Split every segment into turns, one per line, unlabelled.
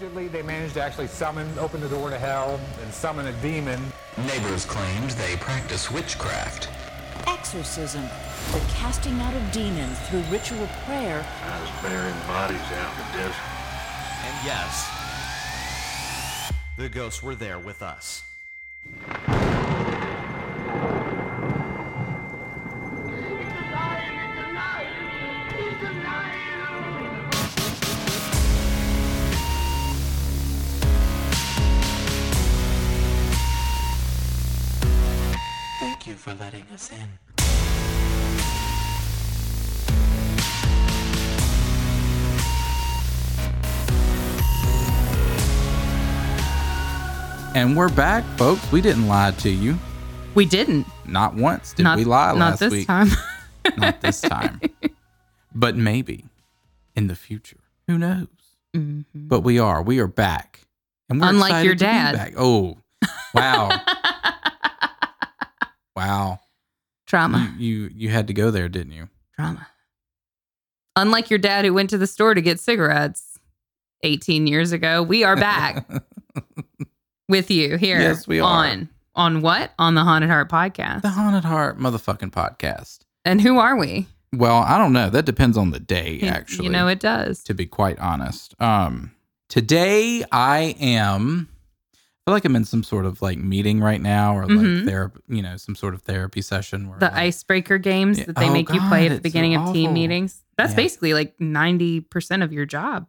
Allegedly, they managed to actually summon, open the door to hell, and summon a demon.
Neighbors claimed they practice witchcraft.
Exorcism, the casting out of demons through ritual prayer.
I was burying bodies out in the desert.
And yes, the ghosts were there with us.
For letting us in.
And we're back, folks. We didn't lie to you.
We didn't.
Not once did
not,
we lie last week.
not
last
this
week.
time.
Not this time. but maybe in the future. Who knows?
Mhm.
But we are. We are back. And we're
Unlike your dad.
back. Oh, wow. wow.
Trauma.
You, you you had to go there, didn't you?
Trauma. Unlike your dad who went to the store to get cigarettes 18 years ago, we are back with you here.
Yes, we are.
On on what? On the Haunted Heart podcast.
The Haunted Heart motherfucking podcast.
And who are we?
Well, I don't know. That depends on the day, actually.
You know it does.
to be quite honest. Um, today I am. I feel like I'm in some sort of like meeting right now, or like
Mhm.
therapy, you know, some sort of therapy session. Where
The
like,
icebreaker games
Yeah.
that they
Oh,
make you play at the beginning of team meetings. That's
Yeah.
basically like 90% of your job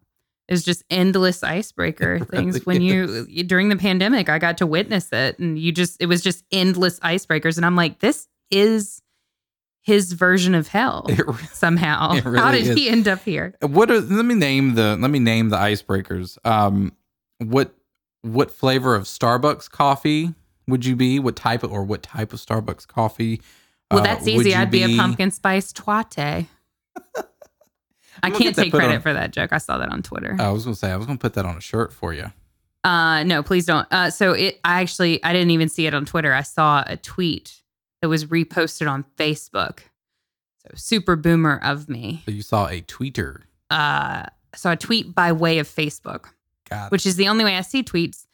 is just endless icebreaker things.
really
when you, you- during the pandemic, I got to witness it and you just, it was just endless icebreakers. And I'm like, this is his version of hell
It
somehow.
it
How did
is.
he end up here?
what are? Let me name the. Let me name the icebreakers. Um, what what flavor of Starbucks coffee would you be? What type of, or what type of Starbucks coffee?
Well,
uh,
that's
would
easy. I'd be,
be?
a pumpkin spice twate. I can't take credit
on-
for that joke. I saw that on Twitter.
I was gonna say I was gonna put that on a shirt for you.
Uh no, please don't. Uh so it I actually I didn't even see it on Twitter. I saw a tweet that was reposted on Facebook. So super boomer of me.
So you saw a tweeter.
Uh saw a tweet by way of Facebook,
Got
which is the only way I see tweets.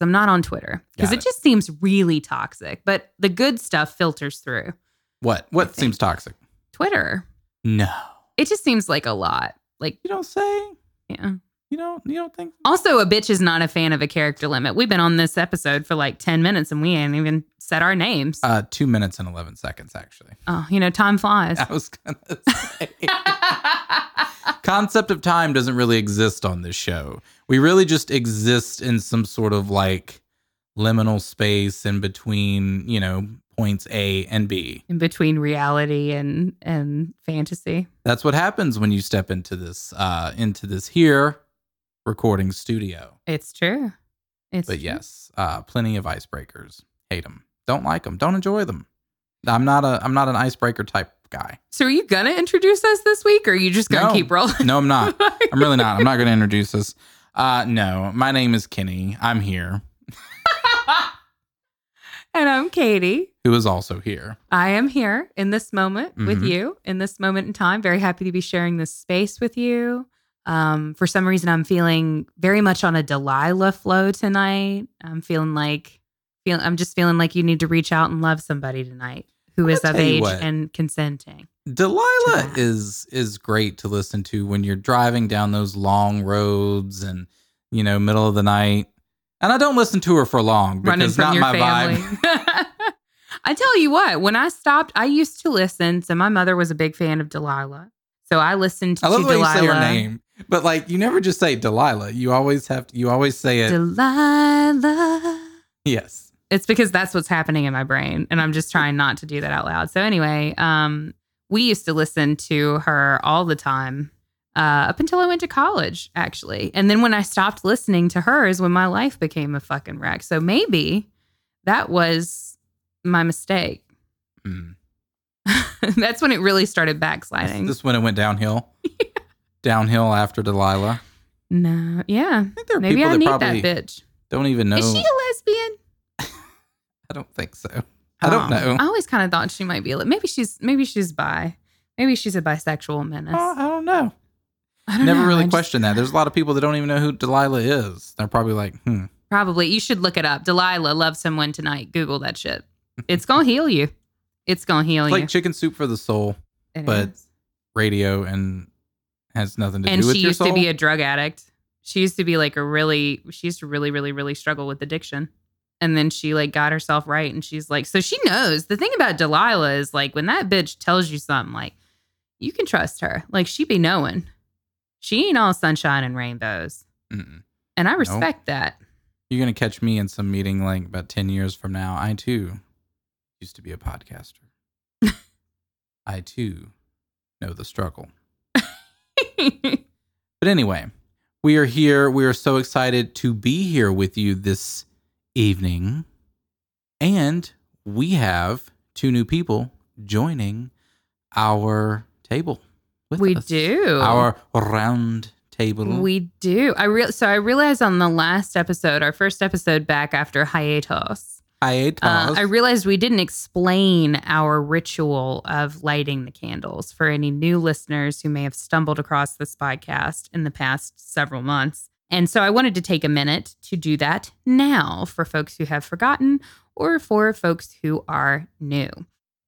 I'm not on Twitter because it
it.
just seems really toxic. But the good stuff filters through
what? What seems toxic?
Twitter.
No,
It just seems like a lot. Like
you don't say.
yeah.
You don't. You don't think?
Also, a bitch is not a fan of a character limit. We've been on this episode for like 10 minutes and we ain't even said our names.
Uh, two minutes and eleven seconds, actually.
oh, you know, time flies.
I was gonna say. Concept of time doesn't really exist on this show. We really just exist in some sort of like liminal space in between, you know, points A and B.
In between reality and and fantasy.
That's what happens when you step into this uh into this here recording studio.
It's true. It's
But
true.
yes, uh plenty of icebreakers. Hate them. Don't like them. Don't enjoy them. I'm not a I'm not an icebreaker type guy.
So are you gonna introduce us this week or are you just gonna
No.
keep rolling?
No, I'm not. I'm really not. I'm not going to introduce us. Uh, no, my name is Kenny. I'm here.
and I'm Katie.
Who is also here?
I am here in this moment with
Mhm.
you, in this moment in time. Very happy to be sharing this space with you. Um, for some reason, I'm feeling very much on a Delilah flow tonight. I'm feeling like, feel, I'm just feeling like you need to reach out and love somebody tonight who is of age
what.
and consenting.
Delilah is is great to listen to when you're driving down those long roads and you know middle of the night. And I don't listen to her for long because not my
family.
vibe.
I tell you what, when I stopped, I used to listen. So my mother was a big fan of Delilah. So I listened
I love
to Delilah.
you say her name, but like you never just say Delilah. You always have to. You always say it.
Delilah.
yes.
it's because that's what's happening in my brain and i'm just trying not to do that out loud so anyway um we used to listen to her all the time uh, up until i went to college actually and then when i stopped listening to her is when my life became a fucking wreck so maybe that was my mistake
Mm.
that's when it really started backsliding
this when it went downhill. Downhill after Delilah.
no yeah
I think there are
maybe
people
i
that
need
probably
that bitch
don't even know.
is she a lesbian
I don't think so. I don't
Oh,
know.
I always kind of thought she might be. A, maybe she's maybe she's bi. Maybe she's a bisexual menace.
Oh, I don't know.
I don't
Never
know,
really
I just-
questioned that. There's a lot of people that don't even know who Delilah is. They're probably like, hmm.
Probably. You should look it up. Delilah loves someone tonight. Google that shit. It's gonna heal you. It's gonna heal
It's
you.
like chicken soup for the soul,
It
but
is.
radio and has nothing to
and
do with
and
she
used to be a drug addict. She used to be like a really, she used to really, really, really struggle with addiction. And then she like got herself right. And she's like, so she knows. The thing about Delilah is like when that bitch tells you something, like you can trust her. Like she be knowing. She ain't all sunshine and rainbows.
Mm-mm.
And I respect that.
You're gonna catch me in some meeting like about ten years from now. I too used to be a podcaster. I too know the struggle. But anyway, we are here. We are so excited to be here with you this evening. And we have two new people joining our table. With
we
us.
do.
Our round table.
We do. I real so I realized on the last episode, our first episode back after hiatus,
hiatus.
uh, I realized we didn't explain our ritual of lighting the candles for any new listeners who may have stumbled across this podcast in the past several months. And so I wanted to take a minute to do that now for folks who have forgotten or for folks who are new.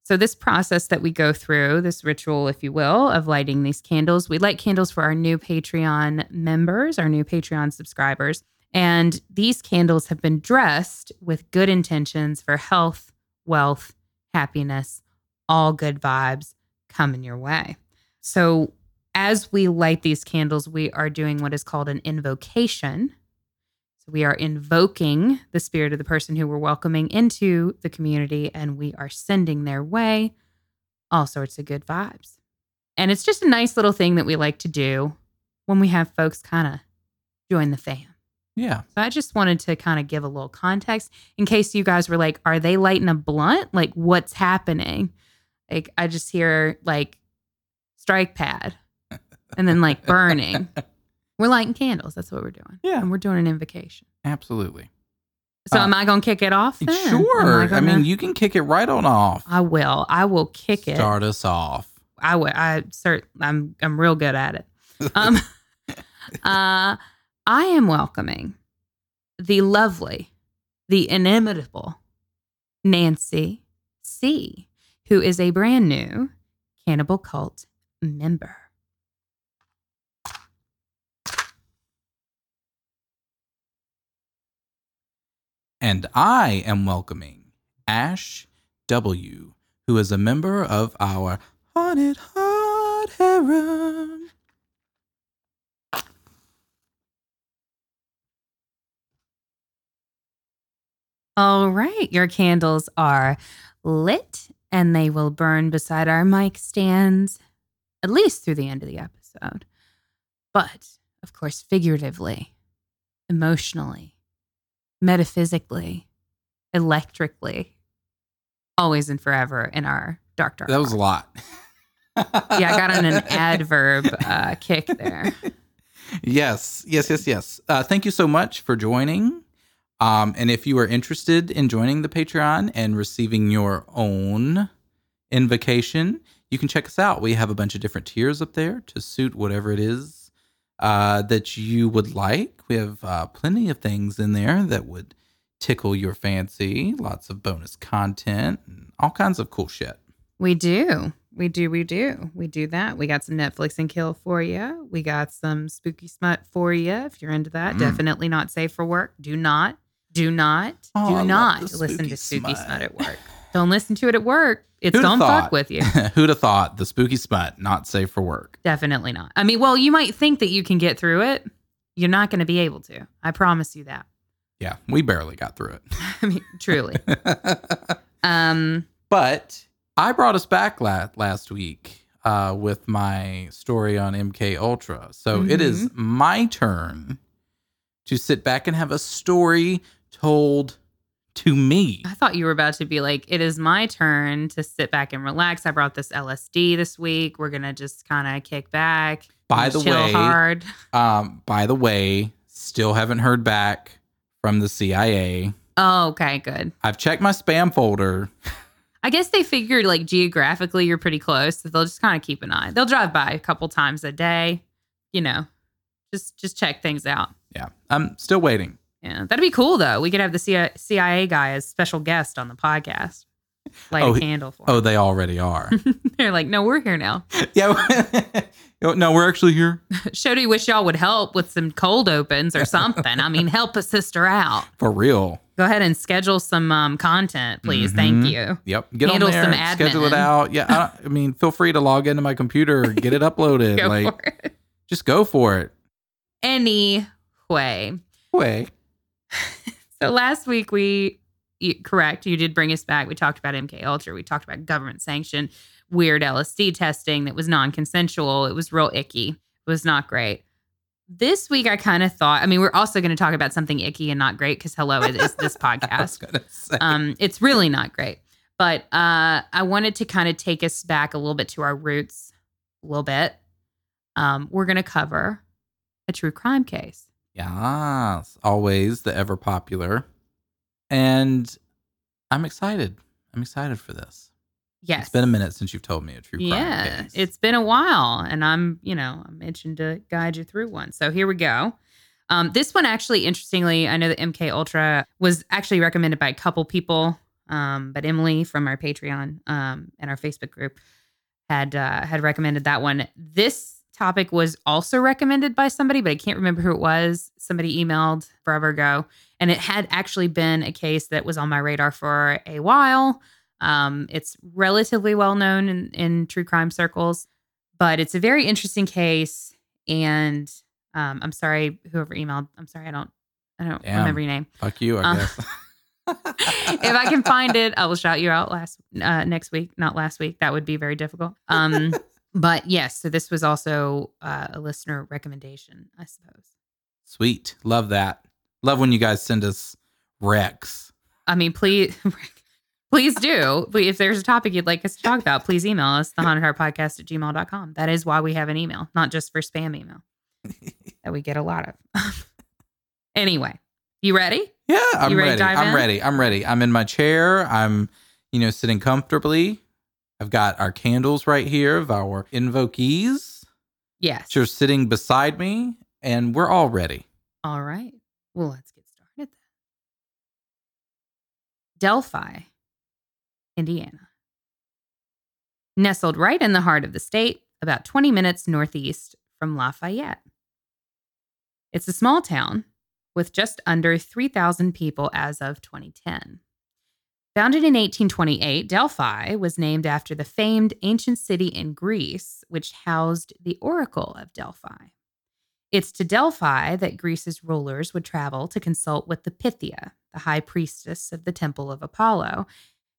So, this process that we go through, this ritual, if you will, of lighting these candles, we light candles for our new Patreon members, our new Patreon subscribers. And these candles have been dressed with good intentions for health, wealth, happiness, all good vibes coming your way. So, as we light these candles, we are doing what is called an invocation. So, we are invoking the spirit of the person who we're welcoming into the community, and we are sending their way all sorts of good vibes. And it's just a nice little thing that we like to do when we have folks kind of join the fam.
Yeah.
So I just wanted to kind of give a little context in case you guys were like, are they lighting a blunt? Like, what's happening? Like, I just hear like strike pad and then like burning. We're lighting candles. That's what we're doing.
Yeah.
And we're doing an invocation.
Absolutely.
So
Uh,
am I going to kick it off? then?
Sure. I,
gonna-
mean, you can kick it right on off.
I will. I will kick it.
Start us off.
I would. I cert. I'm. I'm real good at it. Um. uh, I am welcoming the lovely, the inimitable Nancy C, who is a brand new Cannibal Cult member.
And I am welcoming Ash W, who is a member of our Haunted Heart Harem.
All right, your candles are lit and they will burn beside our mic stands at least through the end of the episode. But, of course, figuratively, emotionally, metaphysically, electrically, always and forever in our dark, dark.
That was a lot.
yeah, I got on an adverb uh, kick there.
yes, yes, yes, yes. Uh, thank you so much for joining. Um, and if you are interested in joining the Patreon and receiving your own invocation, you can check us out. We have a bunch of different tiers up there to suit whatever it is uh, that you would like. We have uh, plenty of things in there that would tickle your fancy, lots of bonus content, and all kinds of cool shit.
We do. We do. We do. We do that. We got some Netflix and kill for you. We got some spooky smut for you. If you're into that,
Mm.
definitely not safe for work. Do not, do not,
Oh,
do
love
not listen to spooky
smut.
smut at work. Don't listen to it at work. It's
Who'da
gonna fuck with you.
Who'd have thought the spooky smut not safe for work?
definitely not. I mean, well, you might think that you can get through it. You're not going to be able to. I promise you that.
Yeah, we barely got through it.
I mean, truly. Um,
but I brought us back la- last week uh, with my story on MK Ultra. So it is my turn to sit back and have a story told to me.
I thought you were about to be like, it is my turn to sit back and relax. I brought this LSD this week. We're gonna just kind of kick back.
By the way,
hard.
Um, by the way, still haven't heard back from the CIA.
Oh, okay, good.
I've checked my spam folder.
I guess they figured like geographically you're pretty close, so they'll just kind of keep an eye. They'll drive by a couple times a day, you know, just just check things out.
Yeah. I'm still waiting.
Yeah, that'd be cool though. We could have the CIA, guy as special guest on the podcast. Light
Oh,
a candle for.
Oh, they already are.
They're like, no, we're here now.
yeah. no, we're actually here
Shody wish y'all would help with some cold opens or something. I mean, help a sister out.
for real.
Go ahead and schedule some um, content, please.
Mhm.
Thank you.
Yep. Get
Handle
on there,
some
schedule it out. Yeah. I, I mean, feel free to log into my computer, get it uploaded. Like,
it.
just go for it.
Anyway,
Way.
so last week we, correct, you did bring us back. We talked about MK Ultra. We talked about government sanctioned weird LSD testing that was non-consensual. It was real icky. It was not great. This week I kind of thought. I mean, we're also going to talk about something icky and not great because hello, it is this podcast. um, it's really not great. But uh, I wanted to kind of take us back a little bit to our roots, a little bit. Um, we're going to cover a true crime case.
Yes, always the ever popular. And I'm excited. I'm excited for this.
Yes,
It's been a minute since you've told me a true crime
Yeah,
case.
it's been a while, and I'm, you know, I'm itching to guide you through one. So here we go. Um, this one actually, interestingly, I know that MK Ultra was actually recommended by a couple people, um, but Emily from our Patreon um, and our Facebook group had uh, had recommended that one. This topic was also recommended by somebody, but I can't remember who it was. Somebody emailed forever ago, and it had actually been a case that was on my radar for a while. Um, it's relatively well known in, in true crime circles, but it's a very interesting case. And um, I'm sorry, whoever emailed. I'm sorry, I don't, I don't
Damn.
remember your name.
Fuck you, I
Uh,
guess.
if I can find it, I will shout you out last uh, next week, not last week. That would be very difficult. Um, but yes, so this was also uh, a listener recommendation, I suppose.
Sweet. Love that. Love when you guys send us Rex.
I mean, please, please do. If there's a topic you'd like us to talk about, please email us, the haunted heart podcast at gmail.com. That is why we have an email, not just for spam email that we get a lot of. anyway, you ready?
Yeah, I'm
You ready
ready. I'm
in?
ready. I'm ready. I'm in my chair. I'm, you know, sitting comfortably. I've got our candles right here of our invokees.
Yes.
You're sitting beside me, and we're all ready.
All right. Well, let's get started then. Delphi, Indiana. Nestled right in the heart of the state, about 20 minutes northeast from Lafayette. It's a small town with just under 3,000 people as of 2010. Founded in 1828, Delphi was named after the famed ancient city in Greece, which housed the Oracle of Delphi. It's to Delphi that Greece's rulers would travel to consult with the Pythia, the high priestess of the Temple of Apollo,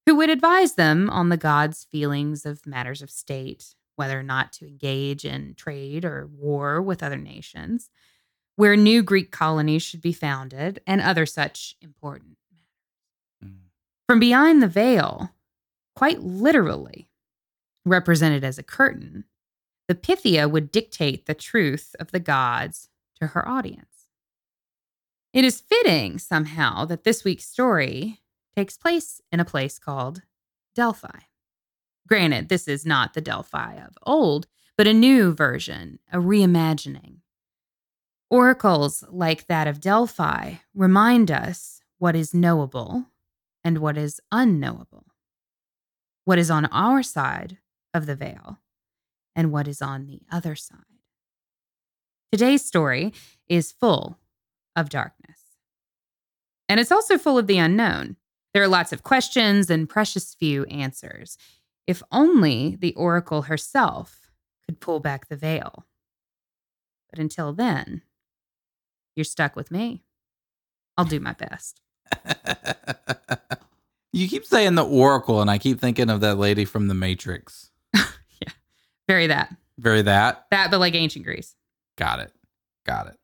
who would advise them on the god's feelings of matters of state, whether or not to engage in trade or war with other nations, where new Greek colonies should be founded, and other such important. From behind the veil, quite literally represented as a curtain, the Pythia would dictate the truth of the gods to her audience. It is fitting somehow that this week's story takes place in a place called Delphi. Granted, this is not the Delphi of old, but a new version, a reimagining. Oracles like that of Delphi remind us what is knowable and what is unknowable, what is on our side of the veil and what is on the other side. Today's story is full of darkness. And it's also full of the unknown. There are lots of questions and precious few answers. If only the oracle herself could pull back the veil. But until then, you're stuck with me. I'll do my best.
you keep saying the Oracle, and I keep thinking of that lady from The Matrix.
Yeah, very that.
Very that.
That, but like ancient Greece.
Got it. Got it.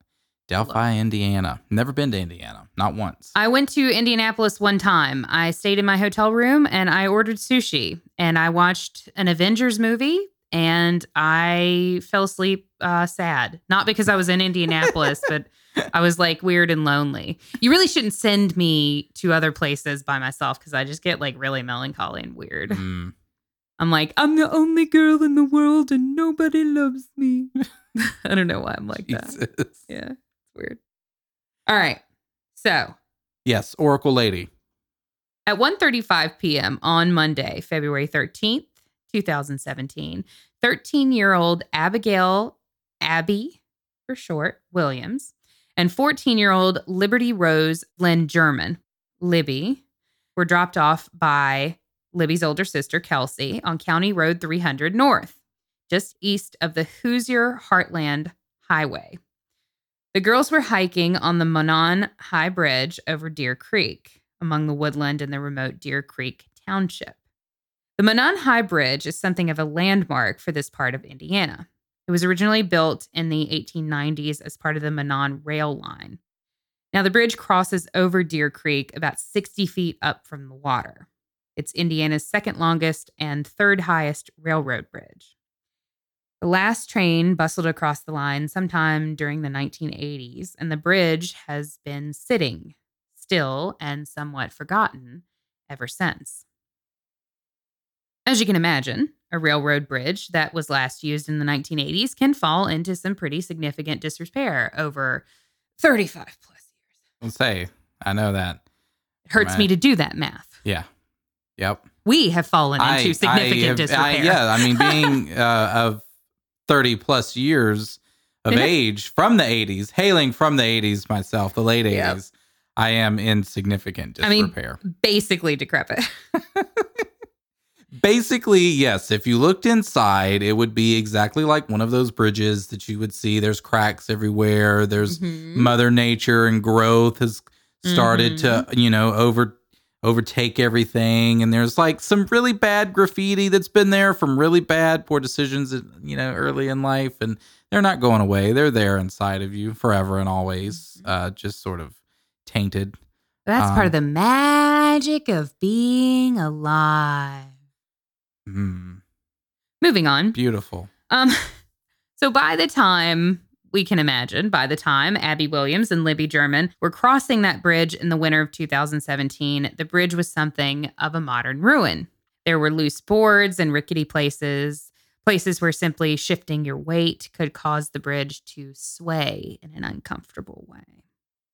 Delphi, Indiana. Never been to Indiana. Not once.
I went to Indianapolis one time. I stayed in my hotel room and I ordered sushi and I watched an Avengers movie and I fell asleep uh, sad. Not because I was in Indianapolis, but I was like weird and lonely. You really shouldn't send me to other places by myself because I just get like really melancholy and weird.
Mm.
I'm like, I'm the only girl in the world and nobody loves me. I don't know why I'm like that. Yeah, it's weird. All right. So
Yes, Oracle Lady.
At 1:35 p.m. on Monday, February 13th, 2017, 13-year-old Abigail Abby for short, Williams, and 14-year-old Liberty Rose Lynn German, Libby, were dropped off by Libby's older sister Kelsey on County Road 300 North, just east of the Hoosier Heartland Highway. The girls were hiking on the Monon High Bridge over Deer Creek among the woodland in the remote Deer Creek Township. The Monon High Bridge is something of a landmark for this part of Indiana. It was originally built in the 1890s as part of the Monon Rail Line. Now, the bridge crosses over Deer Creek about 60 feet up from the water. It's Indiana's second longest and third highest railroad bridge. The last train bustled across the line sometime during the 1980s, and the bridge has been sitting still and somewhat forgotten ever since. As you can imagine, a railroad bridge that was last used in the 1980s can fall into some pretty significant disrepair over 35 plus years.
I'll say, I know that.
It hurts me to do that math.
Yeah. Yep.
We have fallen into
I-
significant
I have-
disrepair.
I- yeah, I mean, being uh, of 30 plus years of age from the 80s, hailing from the 80s myself, the late 80s,
Yep.
I am in significant
I mean-
disrepair.
Basically decrepit.
Basically, yes, if you looked inside, it would be exactly like one of those bridges that you would see. There's cracks everywhere. There's
Mhm.
mother nature and growth has started to
Mm-hmm.
you know over overtake everything and there's like some really bad graffiti that's been there from really bad poor decisions you know early in life and they're not going away they're there inside of you forever and always
Mm-hmm.
uh just sort of tainted
That's part
Um,
of the magic of being alive.
Mm,
Moving on.
beautiful
Um, so by the time we can imagine, by the time Abby Williams and Libby German were crossing that bridge in the winter of 2017, the bridge was something of a modern ruin. There were loose boards and rickety places, places where simply shifting your weight could cause the bridge to sway in an uncomfortable way.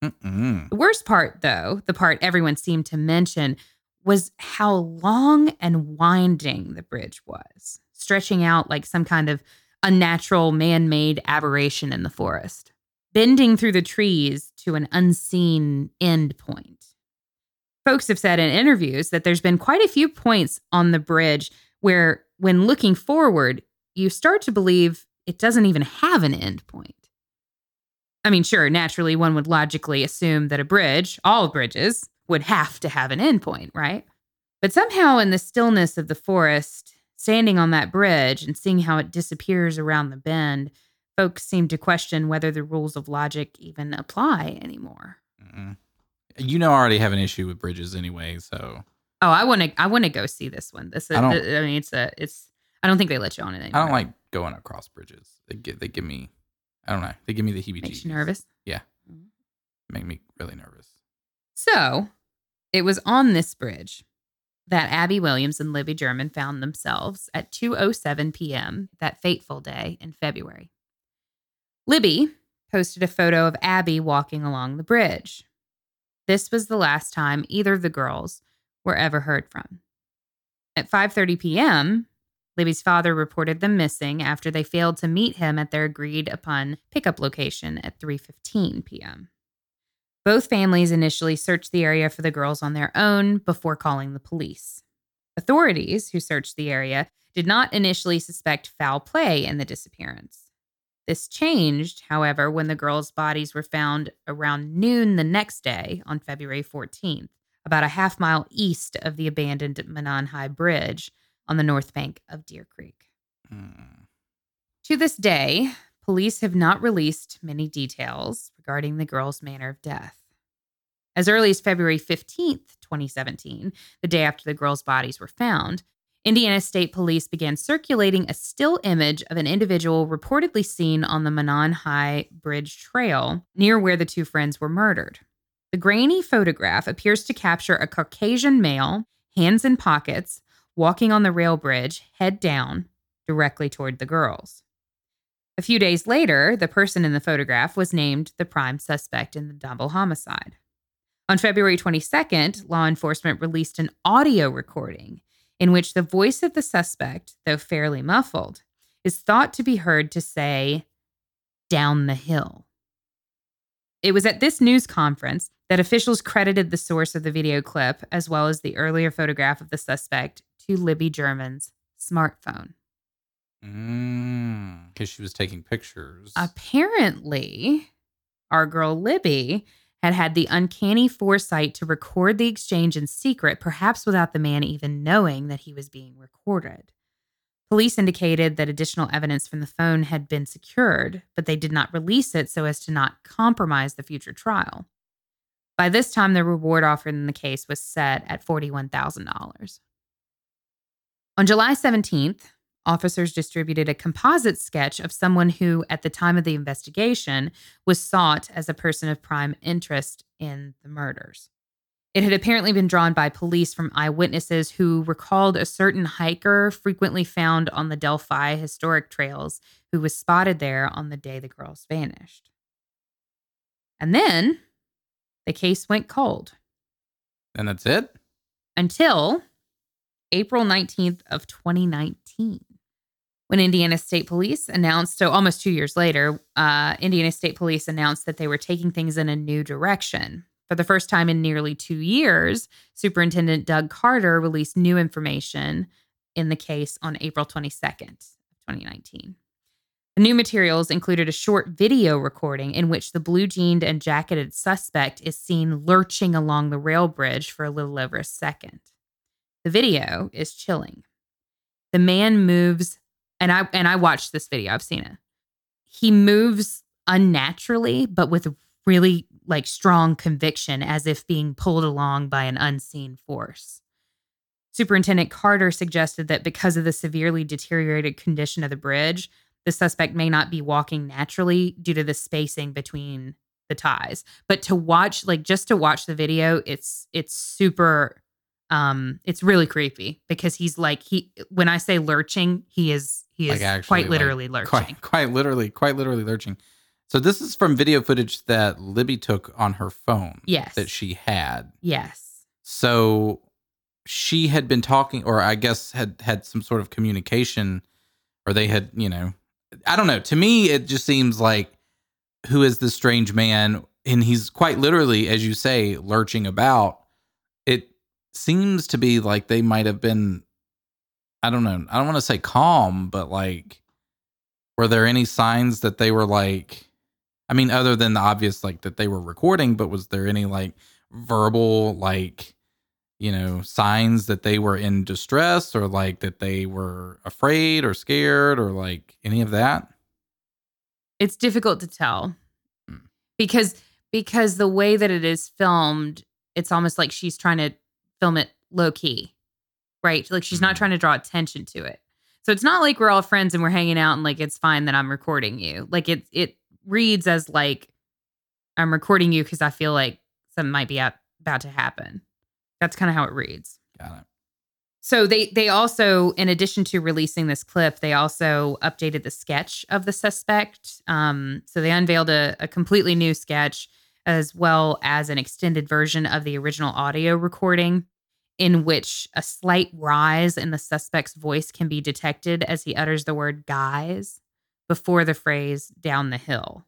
Mm-mm.
The worst part, though, the part everyone seemed to mention, was how long and winding the bridge was, stretching out like some kind of unnatural man made aberration in the forest, bending through the trees to an unseen end point. Folks have said in interviews that there's been quite a few points on the bridge where, when looking forward, you start to believe it doesn't even have an end point. I mean, sure, naturally, one would logically assume that a bridge, all bridges, would have to have an endpoint, right? But somehow, in the stillness of the forest, standing on that bridge and seeing how it disappears around the bend, folks seem to question whether the rules of logic even apply anymore.
Mm-mm. you know i already have an issue with bridges anyway so
Oh, I want to. I want to go see this one. This is.
I
I,
don't-
I mean, it's a. It's. I don't think they let you on it anymore.
i don't like going across bridges they give, they give me i don't know they give me the heebie-jeebies.
Makes you nervous. Yeah. Mm-hmm.
Make me really nervous
So, it was on this bridge that Abby Williams and Libby German found themselves at 2:07 p.m. that fateful day in February. Libby posted a photo of Abby walking along the bridge. This was the last time either of the girls were ever heard from. At 5:30 p.m., Libby's father reported them missing after they failed to meet him at their agreed upon pickup location at 3:15 p.m. Both families initially searched the area for the girls on their own before calling the police. Authorities who searched the area did not initially suspect foul play in the disappearance. This changed, however, when the girls' bodies were found around noon the next day on February 14th, about a half mile east of the abandoned Monon High Bridge on the north bank of Deer Creek.
Mm.
To this day, police have not released many details regarding the girl's manner of death. As early as February 15th, 2017, the day after the girls' bodies were found, Indiana State Police began circulating a still image of an individual reportedly seen on the Monon High Bridge Trail near where the two friends were murdered. The grainy photograph appears to capture a Caucasian male, hands in pockets, walking on the rail bridge, head down, directly toward the girls. A few days later, the person in the photograph was named the prime suspect in the double homicide. On February 22nd, law enforcement released an audio recording in which the voice of the suspect, though fairly muffled, is thought to be heard to say, down the hill. It was at this news conference that officials credited the source of the video clip, as well as the earlier photograph of the suspect, to Libby German's smartphone. Mm.
Because she was taking pictures.
Apparently, our girl Libby had had the uncanny foresight to record the exchange in secret, perhaps without the man even knowing that he was being recorded. Police indicated that additional evidence from the phone had been secured, but they did not release it so as to not compromise the future trial. By this time, the reward offered in the case was set at $41,000. On July 17th, officers distributed a composite sketch of someone who, at the time of the investigation, was sought as a person of prime interest in the murders. It had apparently been drawn by police from eyewitnesses who recalled a certain hiker frequently found on the Delphi historic trails who was spotted there on the day the girls vanished. And then the case went cold
and that's it?
until April 19th of 2019 when Indiana State Police announced so almost 2 years later uh, Indiana State Police announced that they were taking things in a new direction. For the first time in nearly 2 years, Superintendent Doug Carter released new information in the case on April 22nd, 2019. The new materials included a short video recording in which the blue jeaned and jacketed suspect is seen lurching along the rail bridge for a little over a second. The video is chilling. The man moves, and I and I watched this video. I've seen it. He moves unnaturally, but with really like strong conviction, as if being pulled along by an unseen force. Superintendent Carter suggested that because of the severely deteriorated condition of the bridge, the suspect may not be walking naturally due to the spacing between the ties. But to watch, like just to watch the video, it's it's super um it's really creepy because he's like he when I say lurching, he is he is
Like, actually,
quite
like,
literally lurching.
Quite, quite literally, quite literally lurching. So this is from video footage that Libby took on her phone.
Yes.
That she had.
Yes.
So she had been talking, or I guess had had some sort of communication, or they had, you know, I don't know. To me, it just seems like who is this strange man? And he's quite literally, as you say, lurching about. Seems to be like they might have been, I don't know, I don't want to say calm, but like, were there any signs that they were like, I mean, other than the obvious, like that they were recording, but was there any like verbal, like, you know, signs that they were in distress or like that they were afraid or scared or like any of that?
It's difficult to tell
Hmm.
because because the way that it is filmed, it's almost like she's trying to film it low key, right? Like she's not
Mhm.
trying to draw attention to it. So it's not like we're all friends and we're hanging out and like it's fine that I'm recording you. Like it it reads as like I'm recording you because I feel like something might be out, about to happen. That's kind of how it reads.
Got it.
So they they also, in addition to releasing this clip, they also updated the sketch of the suspect. Um, so they unveiled a, a completely new sketch as well as an extended version of the original audio recording, in which a slight rise in the suspect's voice can be detected as he utters the word "guys" before the phrase "down the hill."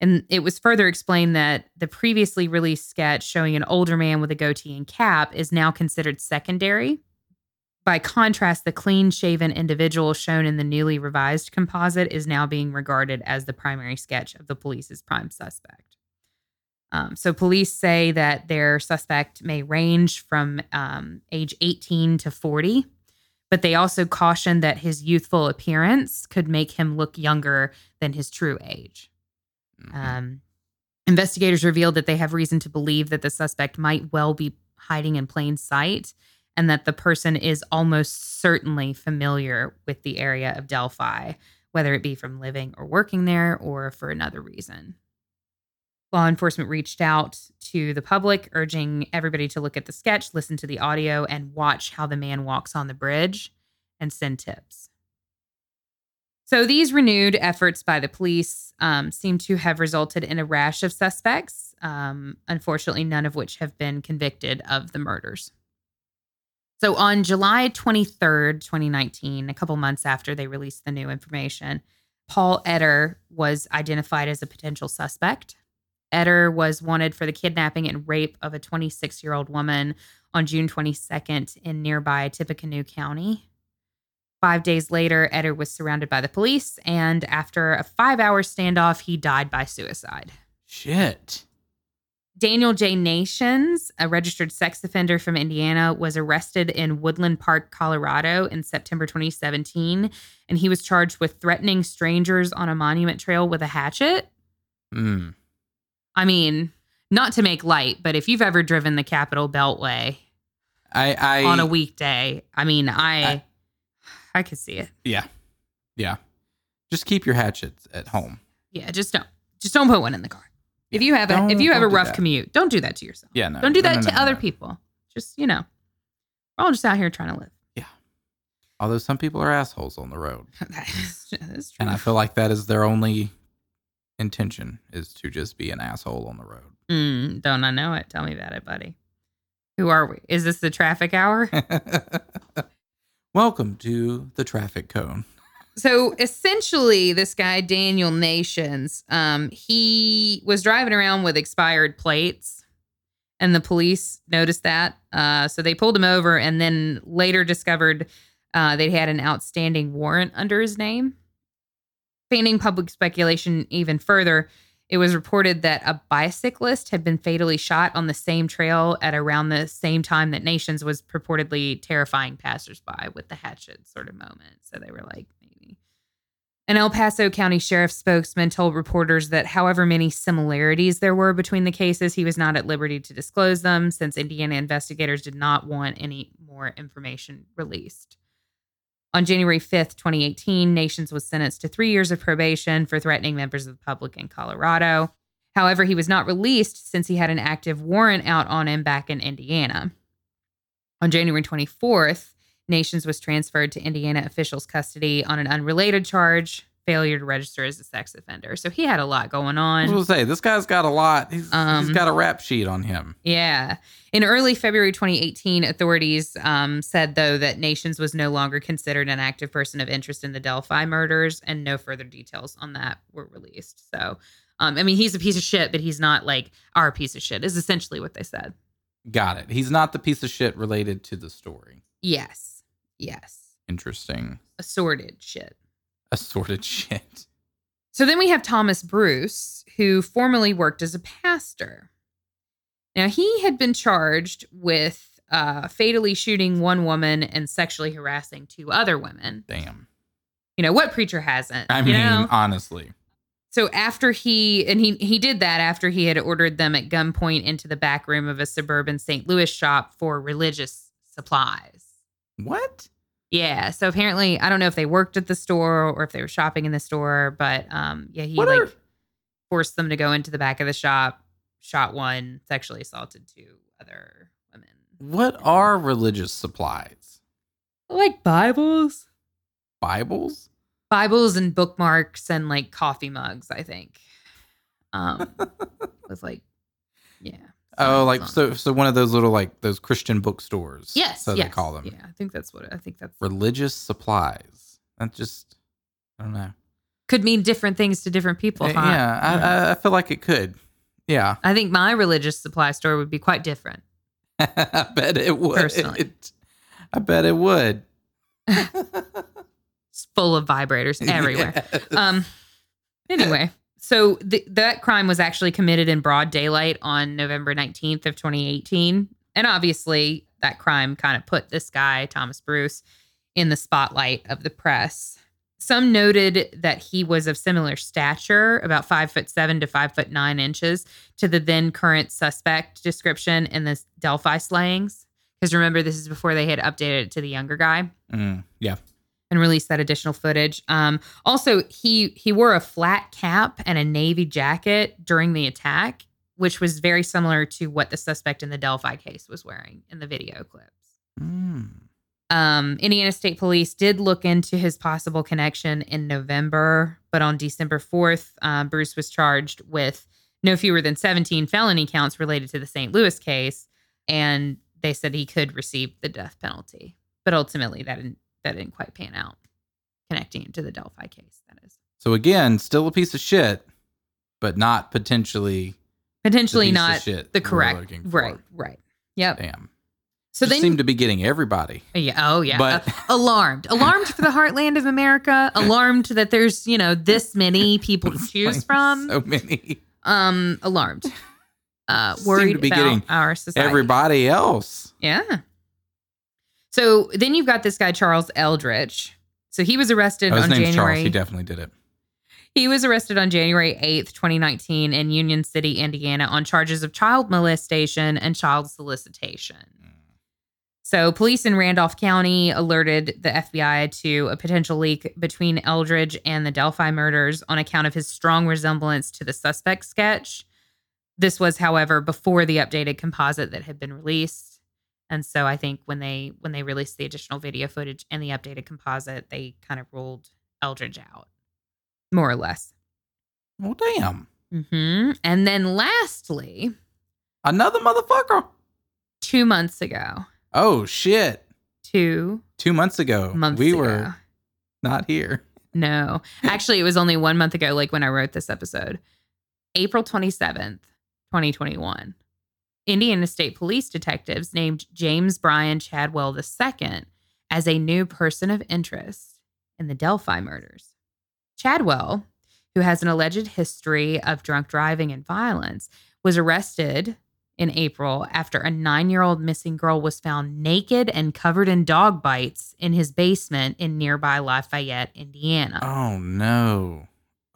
And it was further explained that the previously released sketch showing an older man with a goatee and cap is now considered secondary. By contrast, the clean shaven individual shown in the newly revised composite is now being regarded as the primary sketch of the police's prime suspect. Um, so, police say that their suspect may range from um, age 18 to 40, but they also caution that his youthful appearance could make him look younger than his true age.
Mhm.
Um, investigators revealed that they have reason to believe that the suspect might well be hiding in plain sight and that the person is almost certainly familiar with the area of Delphi, whether it be from living or working there or for another reason. Law enforcement reached out to the public, urging everybody to look at the sketch, listen to the audio, and watch how the man walks on the bridge and send tips. So these renewed efforts by the police um, seem to have resulted in a rash of suspects, um, unfortunately, none of which have been convicted of the murders. So on July 23rd, 2019, a couple months after they released the new information, Paul Etter was identified as a potential suspect. Etter was wanted for the kidnapping and rape of a 26 year old woman on June 22nd in nearby Tippecanoe County. Five days later, Etter was surrounded by the police, and after a five hour standoff, he died by suicide.
Shit.
Daniel J. Nations, a registered sex offender from Indiana, was arrested in Woodland Park, Colorado in September 2017, and he was charged with threatening strangers on a monument trail with a hatchet.
Mm.
I mean, not to make light, but if you've ever driven the Capitol Beltway
I, I
on a weekday, I mean, I
I-
I could see it.
Yeah. Yeah. Just keep your hatchets at home.
Yeah, just don't just don't put one in the car. If you have a if you have a rough commute, don't do that to yourself.
Yeah, no.
don't do
no,
that
no,
to
no, no,
other people. Just, you know. We're all just out here trying to live. Yeah.
Although some people are assholes on the road.
that is, that is true.
And I feel like that is their only intention is to just be an asshole on the road.
Mm, don't I know it? Tell me about it, buddy. Who are we? Is this the traffic hour?
Welcome to the traffic cone.
so essentially, this guy Daniel Nations, um, he was driving around with expired plates, and the police noticed that. Uh, so they pulled him over, and then later discovered uh, they had an outstanding warrant under his name. Fanning public speculation even further, it was reported that a bicyclist had been fatally shot on the same trail at around the same time that Nations was purportedly terrifying passersby with the hatchet sort of moment. So they were like, maybe. An El Paso County Sheriff spokesman told reporters that however many similarities there were between the cases, he was not at liberty to disclose them since Indiana investigators did not want any more information released. On January 5th, 2018, Nations was sentenced to three years of probation for threatening members of the public in Colorado. However, he was not released since he had an active warrant out on him back in Indiana. On January 24th, Nations was transferred to Indiana officials' custody on an unrelated charge failure to register as a sex offender. So he had a lot going on.
I was
on.
gonna say this guy's got a lot. He's,
Um,
he's got a rap sheet on him.
Yeah. In early February 2018, authorities um, said, though, that Nations was no longer considered an active person of interest in the Delphi murders, and no further details on that were released. So, um, I mean, he's a piece of shit, but he's not like our piece of shit, is essentially what they said.
Got it. He's not the piece of shit related to the story.
Yes. Yes.
Interesting.
Assorted shit.
Assorted shit.
So then we have Thomas Bruce, who formerly worked as a pastor. Now, he had been charged with uh, fatally shooting one woman and sexually harassing two other women.
Damn.
You know, what preacher hasn't?
I mean,
know?
honestly.
So after he and he he did that after he had ordered them at gunpoint into the back room of a suburban St. Louis shop for religious supplies.
What?
Yeah. So apparently, I don't know if they worked at the store or if they were shopping in the store, but um, yeah, he
What
like
are-
forced them to go into the back of the shop, shot one, sexually assaulted two other women.
What are religious supplies?
Like Bibles,
Bibles?
Bibles and bookmarks and like coffee mugs. I think. Um, with like, yeah.
Oh, like so so one of those little like those Christian bookstores.
Yes,
So
yes.
they call them.
Yeah, I think that's what I think that's
Religious supplies. That just I don't know.
could mean different things to different people.
Uh,
huh?
yeah, I, I I feel like it could. Yeah.
I think my religious supply store would be quite different.
I bet it would.
Personally.
I bet it would.
It's full of vibrators everywhere.
Yes.
Um. Anyway, so th- that crime was actually committed in broad daylight on November nineteenth of twenty eighteen, and obviously that crime kind of put this guy Thomas Bruce in the spotlight of the press. Some noted that he was of similar stature, about five foot seven to five foot nine inches, to the then current suspect description in the Delphi slayings. Because remember, this is before they had updated it to the younger guy
Mm, yeah.
And released that additional footage. Um, also, he he wore a flat cap and a navy jacket during the attack, which was very similar to what the suspect in the Delphi case was wearing in the video clips.
Mm.
Um, Indiana State Police did look into his possible connection in November, but on December 4th, uh, Bruce was charged with no fewer than 17 felony counts related to the St. Louis case, and they said he could receive the death penalty. But ultimately, that didn't that didn't quite pan out, connecting to the Delphi case. That is
So again, still a piece of shit, but not potentially
potentially not
shit
the correct. Right, right. Yep.
damn.
So
Just
then
seem to be getting everybody.
Yeah. Oh, yeah.
But-
Uh, alarmed. Alarmed for the heartland of America. Alarmed that there's, you know, this many people to choose from.
So many.
Um, alarmed. Uh,
Seem to
worried
be
about
getting
our society.
Everybody else.
Yeah. So then you've got this guy Charles Eldridge. So he was arrested
Oh, his
on
name's Charles. He definitely did it.
He was arrested on January 8th, 2019 in Union City, Indiana on charges of child molestation and child solicitation. So, police in Randolph County alerted the FBI to a potential leak between Eldridge and the Delphi murders on account of his strong resemblance to the suspect sketch. This was, however, before the updated composite that had been released. And so I think when they when they released the additional video footage and the updated composite, they kind of ruled Eldridge out, more or less.
Well, damn.
hmm And then lastly,
Another motherfucker.
two months ago,
Oh shit.
two
Two months ago,
months
we
ago.
were not here.
No, actually, it was only one month ago, like when I wrote this episode. April 27th, 2021. Indiana State Police detectives named James Bryan Chadwell II as a new person of interest in the Delphi murders. Chadwell, who has an alleged history of drunk driving and violence, was arrested in April after a nine year old missing girl was found naked and covered in dog bites in his basement in nearby Lafayette, Indiana.
Oh no.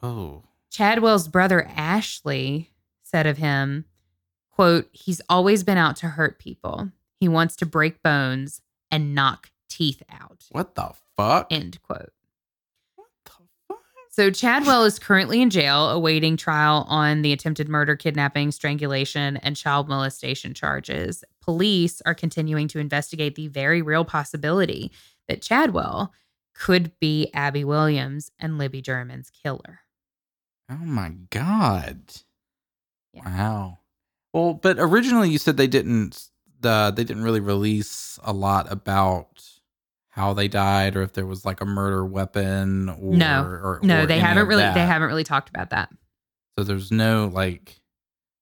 Oh.
Chadwell's brother Ashley said of him, quote, he's always been out to hurt people. He wants to break bones and knock teeth out.
What the fuck?
End quote.
what the fuck?
So Chadwell is currently in jail awaiting trial on the attempted murder, kidnapping, strangulation, and child molestation charges. Police are continuing to investigate the very real possibility that Chadwell could be Abby Williams and Libby German's killer.
Oh my god.
Yeah.
Wow. Well, but originally you said they didn't the they didn't really release a lot about how they died or if there was like a murder weapon or
No.
or,
No,
or
they haven't really they haven't really talked about that.
So there's no like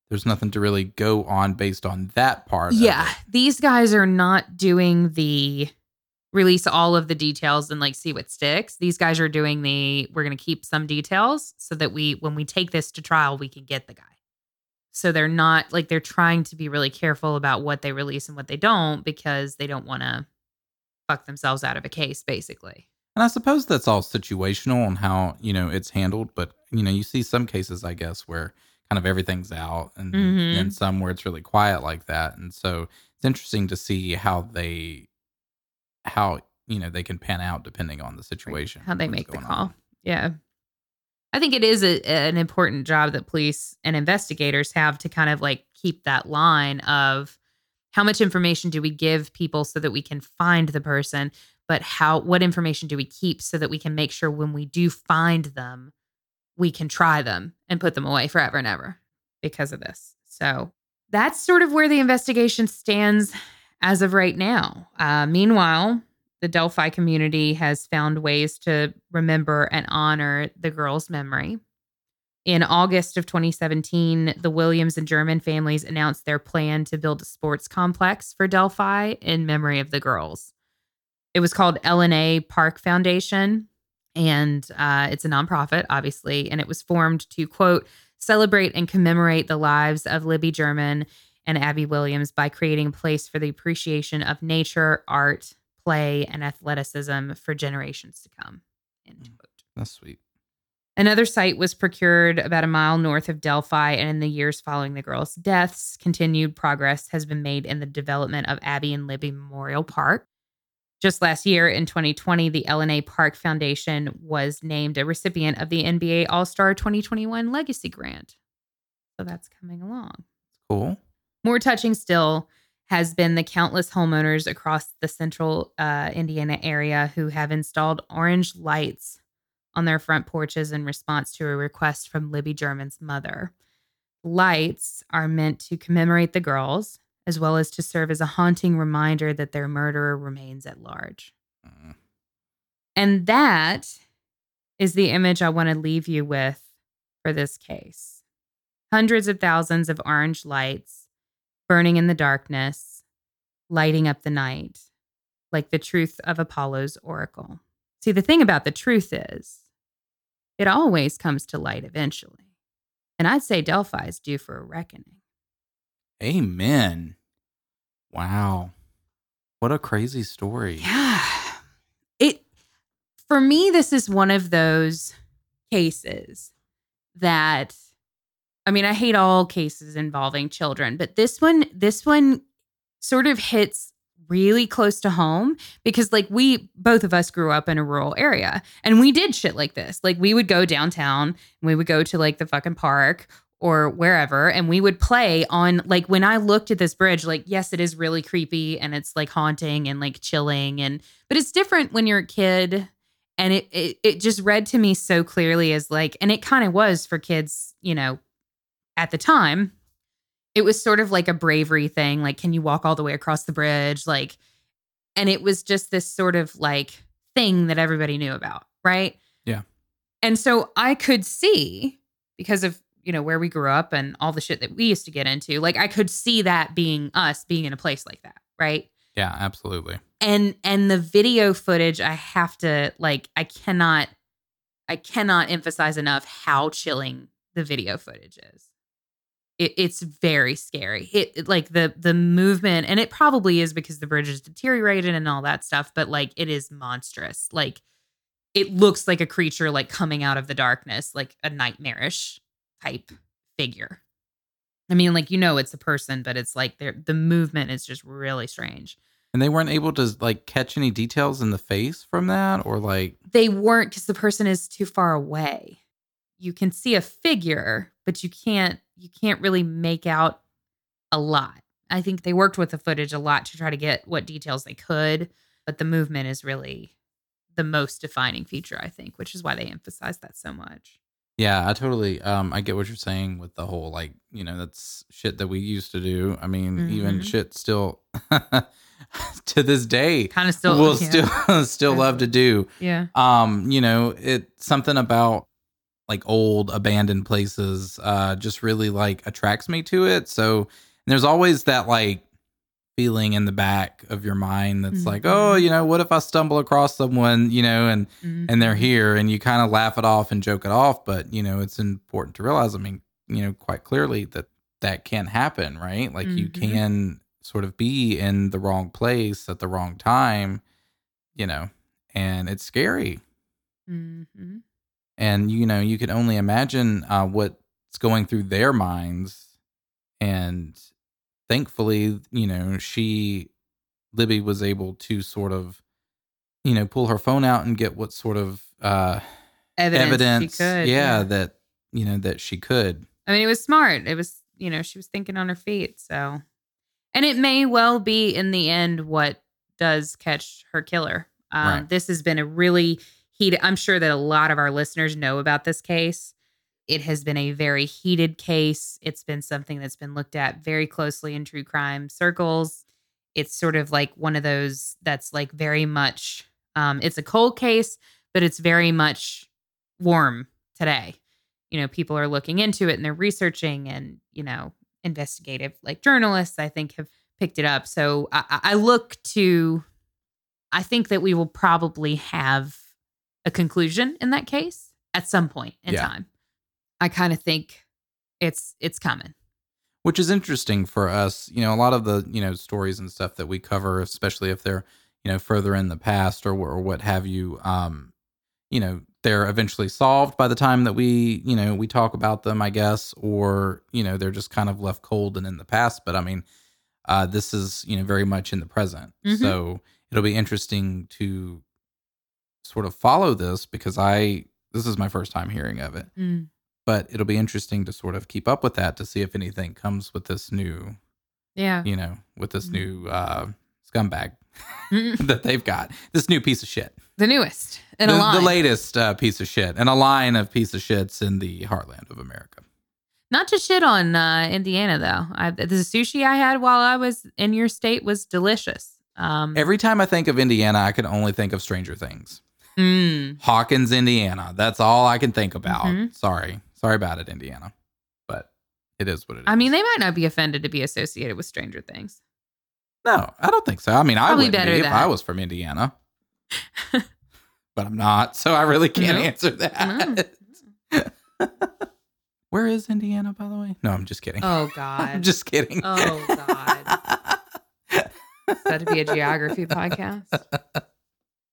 there's nothing to really go on based on that part.
Yeah, these guys are not doing the release all of the details and like see what sticks. These guys are doing the we're going to keep some details so that we when we take this to trial we can get the guy. So they're not like they're trying to be really careful about what they release and what they don't because they don't want to fuck themselves out of a case basically.
And I suppose that's all situational on how, you know, it's handled, but you know, you see some cases I guess where kind of everything's out and
Mhm.
and some where it's really quiet like that. And so it's interesting to see how they how, you know, they can pan out depending on the situation.
How they make the call.
on.
Yeah. I think it is a, an important job that police and investigators have to kind of like keep that line of how much information do we give people so that we can find the person, but how what information do we keep so that we can make sure when we do find them, we can try them and put them away forever and ever because of this. So that's sort of where the investigation stands as of right now. Uh, meanwhile, the Delphi community has found ways to remember and honor the girl's memory. In August of 2017, the Williams and German families announced their plan to build a sports complex for Delphi in memory of the girls. It was called LNA Park Foundation, and uh, it's a nonprofit, obviously, and it was formed to, quote, celebrate and commemorate the lives of Libby German and Abby Williams by creating a place for the appreciation of nature, art, play, and athleticism for generations to come. End mm. quote.
That's sweet.
Another site was procured about a mile north of Delphi, and in the years following the girls' deaths, continued progress has been made in the development of Abby and Libby Memorial Park. Just last year, in 2020, the LNA Park Foundation was named a recipient of the NBA All Star 2021 Legacy Grant. So that's coming along.
Cool.
More touching still has been the countless homeowners across the central uh, Indiana area who have installed orange lights on their front porches in response to a request from Libby German's mother. Lights are meant to commemorate the girls, as well as to serve as a haunting reminder that their murderer remains at large.
Mm.
And that is the image I want to leave you with for this case. Hundreds of thousands of orange lights burning in the darkness, lighting up the night, like the truth of Apollo's oracle. See, the thing about the truth is, it always comes to light eventually. And I'd say Delphi is due for a reckoning.
Amen. Wow. What a crazy story.
Yeah. It for me this is one of those cases that I mean, I hate all cases involving children, but this one this one sort of hits really close to home because like we both of us grew up in a rural area and we did shit like this. Like we would go downtown and we would go to like the fucking park or wherever and we would play on like when I looked at this bridge like yes it is really creepy and it's like haunting and like chilling and but it's different when you're a kid and it it, it just read to me so clearly as like and it kind of was for kids, you know, at the time. It was sort of like a bravery thing like can you walk all the way across the bridge like and it was just this sort of like thing that everybody knew about, right?
Yeah.
And so I could see because of you know where we grew up and all the shit that we used to get into like i could see that being us being in a place like that right
Yeah, absolutely.
and and the video footage i have to like i cannot i cannot emphasize enough how chilling the video footage is it, it's very scary. It it- like the the movement and it probably is because the bridge is deteriorated and all that stuff but like it is monstrous. Like it looks like a creature like coming out of the darkness like a nightmarish type figure. I mean like you know it's a person but it's like the movement is just really strange.
And they weren't able to like catch any details in the face from that or like
they weren't because the person is too far away. You can see a figure, but you can't you can't really make out a lot. I think they worked with the footage a lot to try to get what details they could, but the movement is really the most defining feature, I think, which is why they emphasize that so much.
Yeah, I totally um I get what you're saying with the whole like, you know, that's shit that we used to do. I mean, even
Mhm.
shit still to this day
Kind of still
we'll
yeah.
still still love to do.
yeah.
Um, you know, it's something about like old abandoned places uh just really like attracts me to it. So there's always that like feeling in the back of your mind that's like, oh, you know, what if I stumble across someone, you know, and and they're
Mhm.
here and you kind of laugh it off and joke it off but you know it's important to realize i mean you know quite clearly that that can happen right like you
Mhm.
can sort of be in the wrong place at the wrong time you know and it's scary
Mhm.
And you know you can only imagine uh, what's going through their minds and thankfully you know she libby was able to sort of you know pull her phone out and get what sort of uh
Evidence,
evidence,
she could.
yeah, that you know that she could
I mean, it was smart. It was, you know, she was thinking on her feet. So, and it may well be in the end what does catch her killer. Um,
Right.
This has been a really I'm sure that a lot of our listeners know about this case. It has been a very heated case. It's been something that's been looked at very closely in true crime circles. It's sort of like one of those that's like very much, um, it's a cold case, but it's very much warm today you know people are looking into it and they're researching and you know investigative like journalists i think have picked it up so i, I look to i think that we will probably have a conclusion in that case at some point in
Yeah.
time i kind of think it's it's coming
which is interesting for us you know a lot of the you know stories and stuff that we cover especially if they're you know further in the past or, or what have you um you know they're eventually solved by the time that we you know we talk about them i guess or you know they're just kind of left cold and in the past but i mean uh this is you know very much in the present
Mhm.
so it'll be interesting to sort of follow this because i this is my first time hearing of it but it'll be interesting to sort of keep up with that to see if anything comes with this new
Yeah.
you know, with this
Mhm.
new uh, scumbag
Mm,
that they've got. This new piece of shit.
the newest in
the,
a line.
the latest uh, piece of shit and a line of piece of shits in the heartland of America.
Not to shit on uh, Indiana though. I, the sushi I had while I was in your state was delicious. Um,
Every time I think of Indiana, I can only think of Stranger Things.
Mm,
Hawkins, Indiana. That's all I can think about.
Mhm.
Sorry. Sorry about it, Indiana. But it is what it is.
I mean, they might not be offended to be associated with Stranger Things.
No, I don't think so. I mean, I
Probably
would
better
be if. I was from Indiana. but I'm not, so I really can't
No.
answer that. Where is Indiana, by the way? No, I'm just kidding.
Oh God.
I'm just kidding.
Oh, God. That'd be a geography podcast.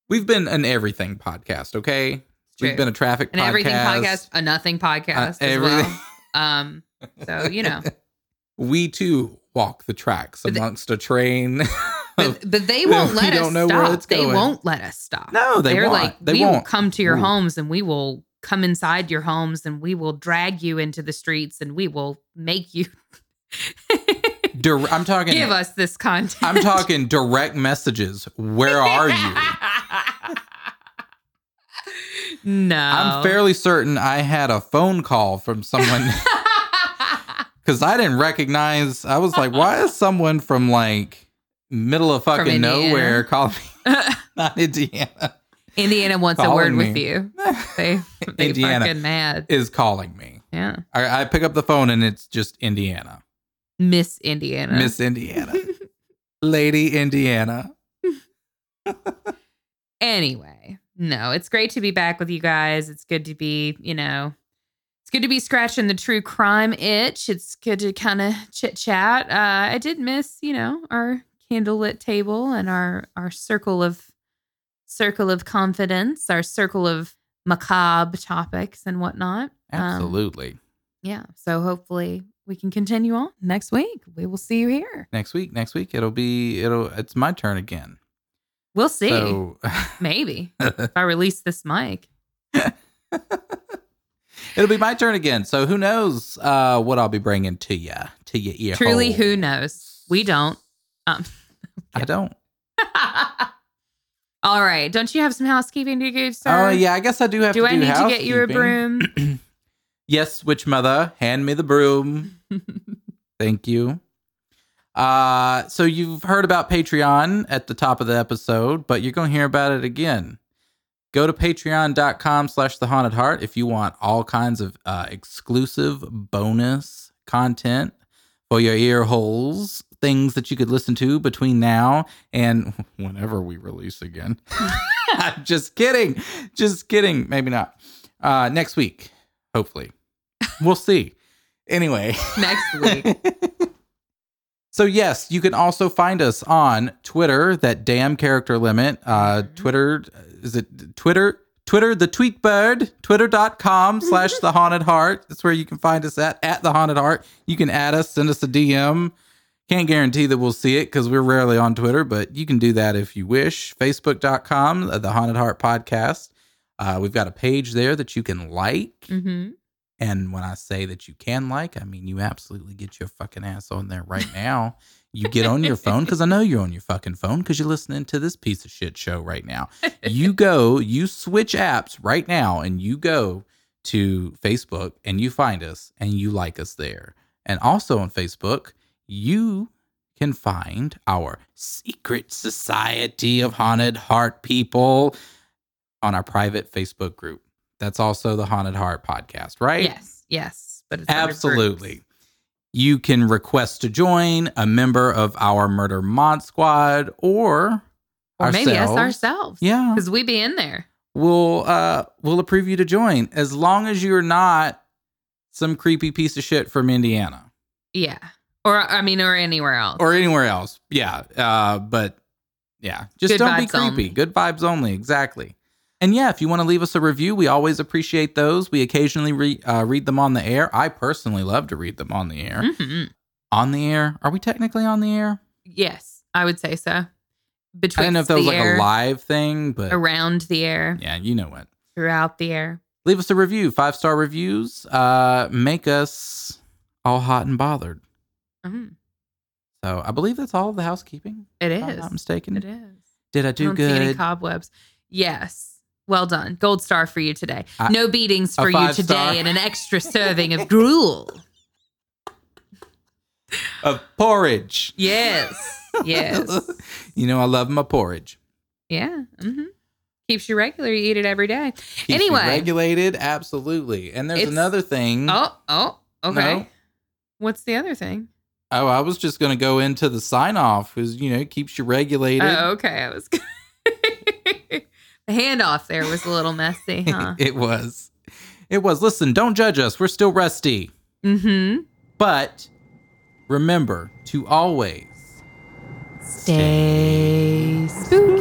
We've been an everything podcast, okay? We've been a traffic
An
podcast.
everything podcast, a nothing podcast as
everything.
well. Um, so you know,
we too walk the tracks
But
amongst a train.
but, but they won't let us
don't know where
stop. They
going.
won't let us stop.
no, they
They're
won't.
like,
they
we
won't.
will come to your
Ooh.
homes and we will come inside your homes and we will drag you into the streets and we will make you
Dir- I'm talking.
give us this content.
I'm talking direct messages. Where are you?
No.
I'm fairly certain I had a phone call from someone because I didn't recognize. I was like, why is someone from like middle of fucking nowhere calling me? Not Indiana.
Indiana wants a word with you. They they
Indiana
fucking mad.
is calling me.
Yeah.
I, I pick up the phone and it's just Indiana,
Miss Indiana.
Miss Indiana, Lady Indiana.
Anyway, no, it's great to be back with you guys. It's good to be, you know, it's good to be scratching the true crime itch. It's good to kind of chit chat. Uh, I did miss, you know, our candlelit table and our our circle of circle of confidence, our circle of macabre topics and whatnot. Um,
Absolutely.
yeah. So hopefully we can continue on next week. We will see you here.
next week, next week it'll be it'll it's my turn again.
We'll see.
So
Maybe if I release this mic.
it'll be my turn again. So who knows uh, what I'll be bringing to you to your ear.
Truly, who knows? We don't. Um,
I don't.
all right. Don't you have some housekeeping to do, sir?
Oh yeah, I guess I do have
Do
to
I
do
need to get you a broom?
Yes, witch mother, hand me the broom. Thank you. Uh, so you've heard about Patreon at the top of the episode, but you're going to hear about it again. Go to patreon.com slash the haunted heart if you want all kinds of uh, exclusive bonus content for your ear holes, things that you could listen to between now and whenever we release again. Just kidding. Just kidding. Maybe not. Uh, next week, hopefully. We'll see. Anyway.
Next week.
So yes, you can also find us on Twitter. That damn character limit. Uh,
Mhm.
Twitter is it Twitter? Twitter the tweet bird. Twitter.com slash the haunted heart. That's where you can find us at at the haunted heart. You can add us, send us a DM. Can't guarantee that we'll see it because we're rarely on Twitter, but you can do that if you wish. Facebook.com, uh, the haunted heart podcast. Uh, we've got a page there that you can like.
hmm
And when I say that you can like, I mean you absolutely get your fucking ass on there right now. You get on your phone because I know you're on your fucking phone because you're listening to this piece of shit show right now. You go, you switch apps right now, and you go to Facebook and you find us and you like us there. And also on Facebook, you can find our secret society of haunted heart people on our private Facebook group. That's also the Haunted Heart podcast, right?
Yes. Yes. But it's
Absolutely. You can request to join a member of our Murder Mod Squad or
Or maybe us
ourselves.
ourselves.
Yeah.
Because we be in there.
We'll uh we'll approve you to join as long as you're not some creepy piece of shit from Indiana
Yeah. Or I mean, or anywhere else.
or anywhere else. Yeah. Uh but yeah, just
Good
don't be creepy.
only.
Good vibes only, exactly. And yeah, if you want to leave us a review, we always appreciate those. We occasionally re- uh, read them on the air. I personally love to read them on the air.
Mhm.
On the air? Are we technically on the air?
Yes, I would say so. Between
I don't know if that was like a live thing, but
around the air,
yeah, you know what.
throughout the air.
Leave us a review. Five star reviews uh, make us all hot and bothered.
Mhm.
So I believe that's all of the housekeeping.
It is.
If I'm not mistaken.
It is.
Did I
I
do
don't see any cobwebs. Yes. Well done. Gold star for you today.
I-
no beatings for you today
star.
and an extra serving of gruel.
Of porridge.
Yes. Yes.
you know I love my porridge.
yeah. Mm-hmm. Keeps you regular. You eat it every day.
Keeps you
anyway.
regulated, absolutely. And there's another thing.
Oh, oh, okay.
No.
What's the other thing?
Oh, I was just going to go into the sign off because, you know, it keeps you regulated.
Oh, okay. I was. The handoff there was a little messy, huh?
it was. It was. Listen, don't judge us. We're still rusty.
mm-hmm.
But remember to always
Stay spooky.